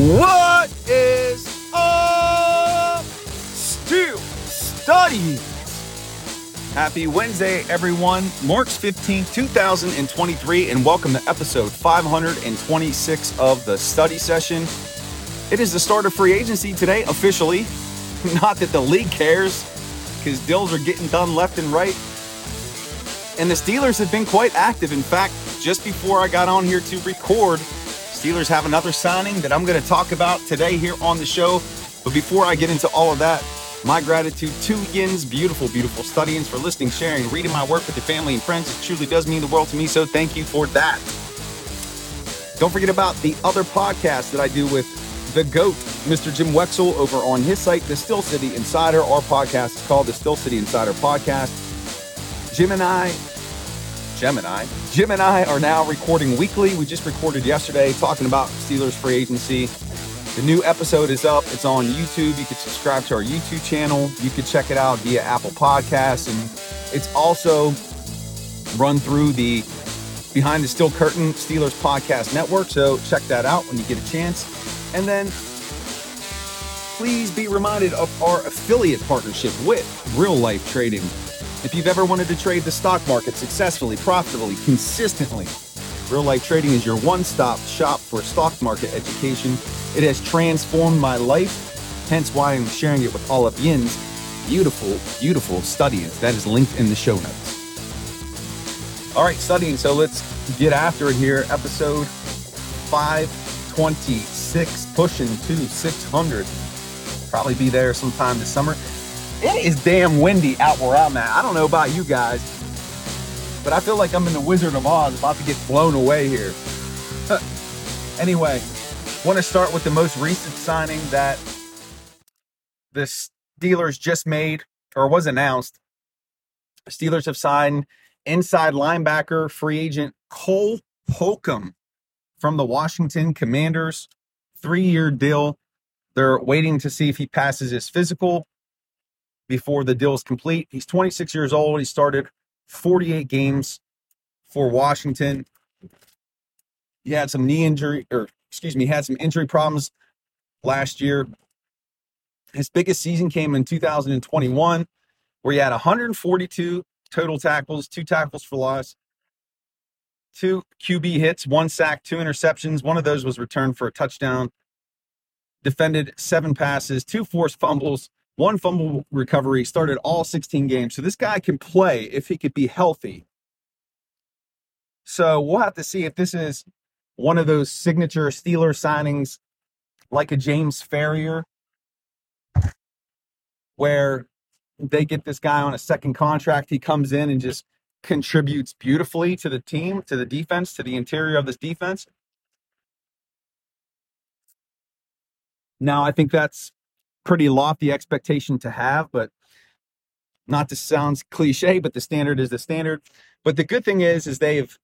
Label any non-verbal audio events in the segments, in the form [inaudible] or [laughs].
What is up, Steel Study? Happy Wednesday, everyone. March 15th, 2023, and welcome to episode 526 of the study session. It is the start of free agency today, officially. [laughs] Not that the league cares, because deals are getting done left and right. And the Steelers have been quite active. In fact, just before I got on here to record, Steelers have another signing that I'm going to talk about today here on the show. But before I get into all of that, my gratitude to Yins, beautiful, beautiful studyings for listening, sharing, reading my work with your family and friends. It truly does mean the world to me. So thank you for that. Don't forget about the other podcast that I do with the GOAT, Mr. Jim Wexell, over on his site, The Steel City Insider. Our podcast is called The Steel City Insider Podcast. Jim and I Gemini. Jim and I are now recording weekly. We just recorded yesterday talking about Steelers free agency. The new episode is up. It's on YouTube. You can subscribe to our YouTube channel. You can check it out via Apple Podcasts. And it's also run through the Behind the Steel Curtain Steelers Podcast Network. So check that out when you get a chance. And then please be reminded of our affiliate partnership with Real Life Trading. If you've ever wanted to trade the stock market successfully, profitably, consistently, Real Life Trading is your one stop shop for stock market education. It has transformed my life, hence why I'm sharing it with all of Yin's beautiful, beautiful studying. That is linked in the show notes. All right, studying. So let's get after it here. Episode 526, pushing to 600. Probably be there sometime this summer. It is damn windy out where I'm at. I don't know about you guys, but I feel like I'm in the Wizard of Oz, about to get blown away here. [laughs] anyway, want to start with the most recent signing that the Steelers just made or was announced. Steelers have signed inside linebacker free agent Cole Holcomb from the Washington Commanders. Three year deal. They're waiting to see if he passes his physical before the deal is complete. He's 26 years old. He started 48 games for Washington. He had some knee injury, or excuse me, had some injury problems last year. His biggest season came in 2021, where he had 142 total tackles, two tackles for loss, two QB hits, one sack, two interceptions. One of those was returned for a touchdown. Defended seven passes, two forced fumbles, one fumble recovery, started all 16 games. So this guy can play if he could be healthy. So we'll have to see if this is one of those signature Steeler signings like a James Farrior, where they get this guy on a second contract. He comes in and just contributes beautifully to the team, to the defense, to the interior of this defense. Now, I think that's pretty lofty expectation to have, but not to sound cliche, but the standard is the standard. But the good thing is, is they've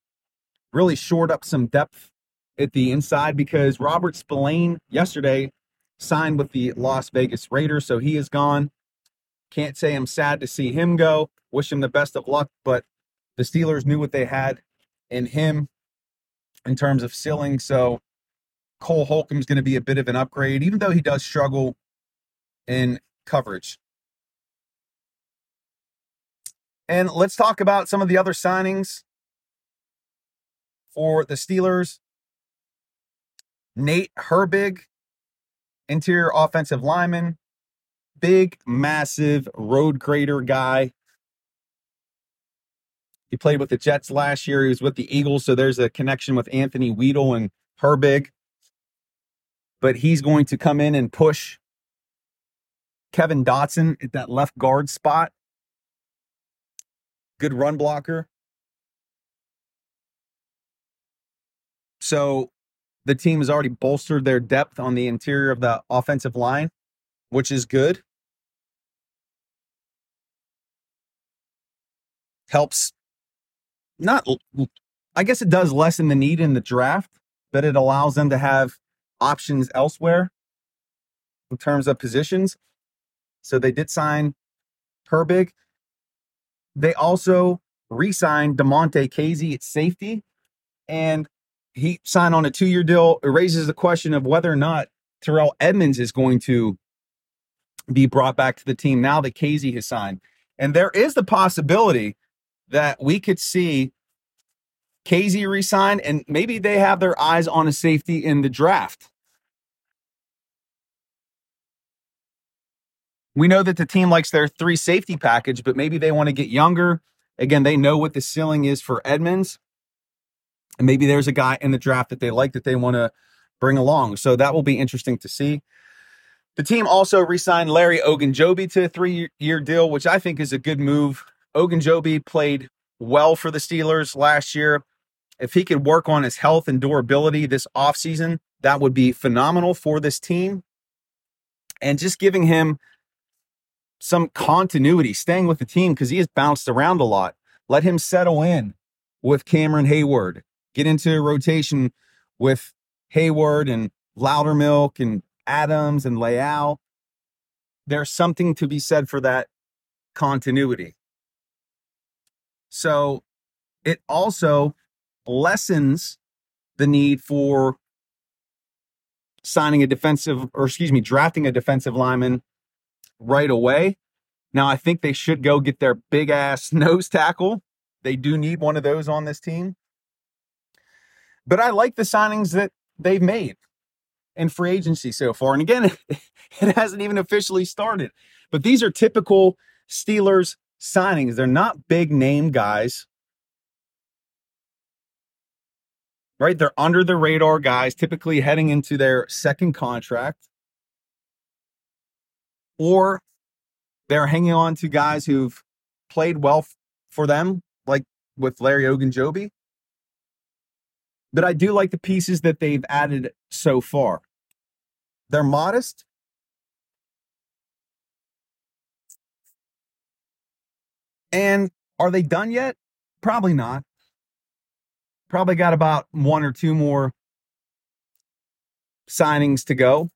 really shored up some depth at the inside because Robert Spillane yesterday signed with the Las Vegas Raiders, so he is gone. Can't say I'm sad to see him go. Wish him the best of luck, but the Steelers knew what they had in him in terms of ceiling. So Cole Holcomb's going to be a bit of an upgrade, even though he does struggle in coverage. And let's talk about some of the other signings for the Steelers. Nate Herbig, interior offensive lineman, big, massive road grader guy. He played with the Jets last year. He was with the Eagles, so there's a connection with Anthony Weidl and Herbig. But he's going to come in and push Kevin Dotson at that left guard spot. Good run blocker. So the team has already bolstered their depth on the interior of the offensive line, which is good. Helps not, I guess it does lessen the need in the draft, but it allows them to have options elsewhere in terms of positions. So they did sign Herbig. They also re-signed Damontae Kazee at safety, and he signed on a two-year deal. It raises the question of whether or not Terrell Edmunds is going to be brought back to the team now that Kazee has signed. And there is the possibility that we could see Kazee resign and maybe they have their eyes on a safety in the draft. We know that the team likes their three safety package, but maybe they want to get younger. Again, they know what the ceiling is for Edmunds. And maybe there's a guy in the draft that they like that they want to bring along. So that will be interesting to see. The team also re signed Larry Ogunjobi to a three year deal, which I think is a good move. Ogunjobi played well for the Steelers last year. If he could work on his health and durability this offseason, that would be phenomenal for this team. And just giving him some continuity, staying with the team because he has bounced around a lot. Let him settle in with Cameron Heyward, get into a rotation with Heyward and Loudermilk and Adams and Leal. There's something to be said for that continuity. So it also lessens the need for signing a defensive, or excuse me, drafting a defensive lineman right away. Now, I think they should go get their big ass [laughs] nose tackle. They do need one of those on this team. But I like the signings that they've made in free agency so far. And again, [laughs] it hasn't even officially started. But these are typical Steelers signings. They're not big name guys. Right? They're under the radar guys, typically heading into their second contract or they're hanging on to guys who've played well f- for them, like with Larry Ogunjobi. But I do like the pieces that they've added so far. They're modest. And are they done yet? Probably not. Probably got about one or two more signings to go.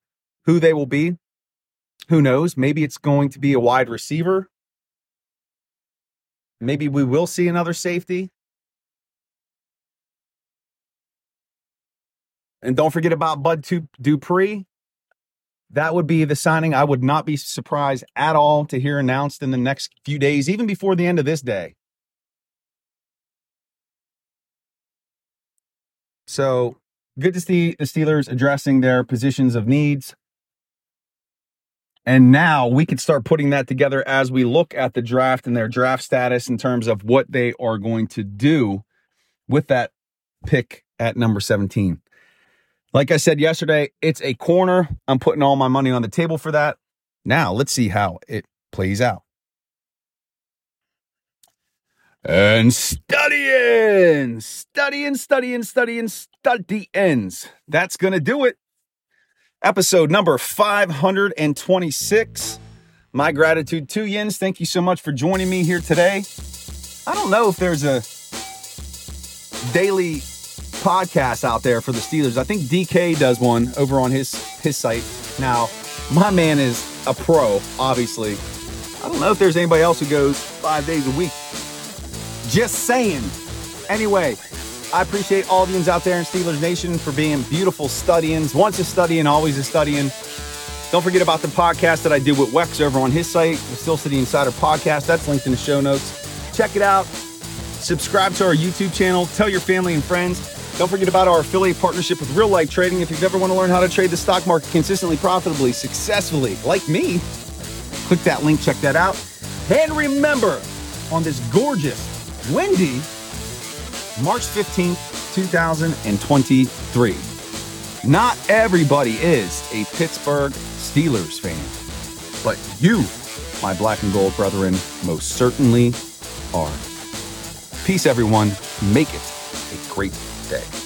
Who they will be, who knows? Maybe it's going to be a wide receiver. Maybe we will see another safety. And don't forget about Bud Dupree. That would be the signing I would not be surprised at all to hear announced in the next few days, even before the end of this day. So good to see the Steelers addressing their positions of needs. And now we could start putting that together as we look at the draft and their draft status in terms of what they are going to do with that pick at number 17. Like I said yesterday, it's a corner. I'm putting all my money on the table for that. Now let's see how it plays out. And studying, studying, studying, studying, studying. That's going to do it episode number 526. My gratitude to Yins. Thank you so much for joining me here today. I don't know if there's a daily podcast out there for the Steelers. I think DK does one over on his his site. Now, my man is a pro, obviously. I don't know if there's anybody else who goes five days a week. Just saying. Anyway, I appreciate all of you out there in Steelers Nation for being beautiful studyings. Once a studying, always a studying. Don't forget about the podcast that I do with Wex over on his site, the Steel City Insider Podcast. That's linked in the show notes. Check it out. Subscribe to our YouTube channel. Tell your family and friends. Don't forget about our affiliate partnership with Real Life Trading. If you've ever want to learn how to trade the stock market consistently, profitably, successfully, like me, click that link, check that out. And remember, on this gorgeous, windy, March 15th, 2023. Not everybody is a Pittsburgh Steelers fan, but you, my black and gold brethren, most certainly are. Peace, everyone. Make it a great day.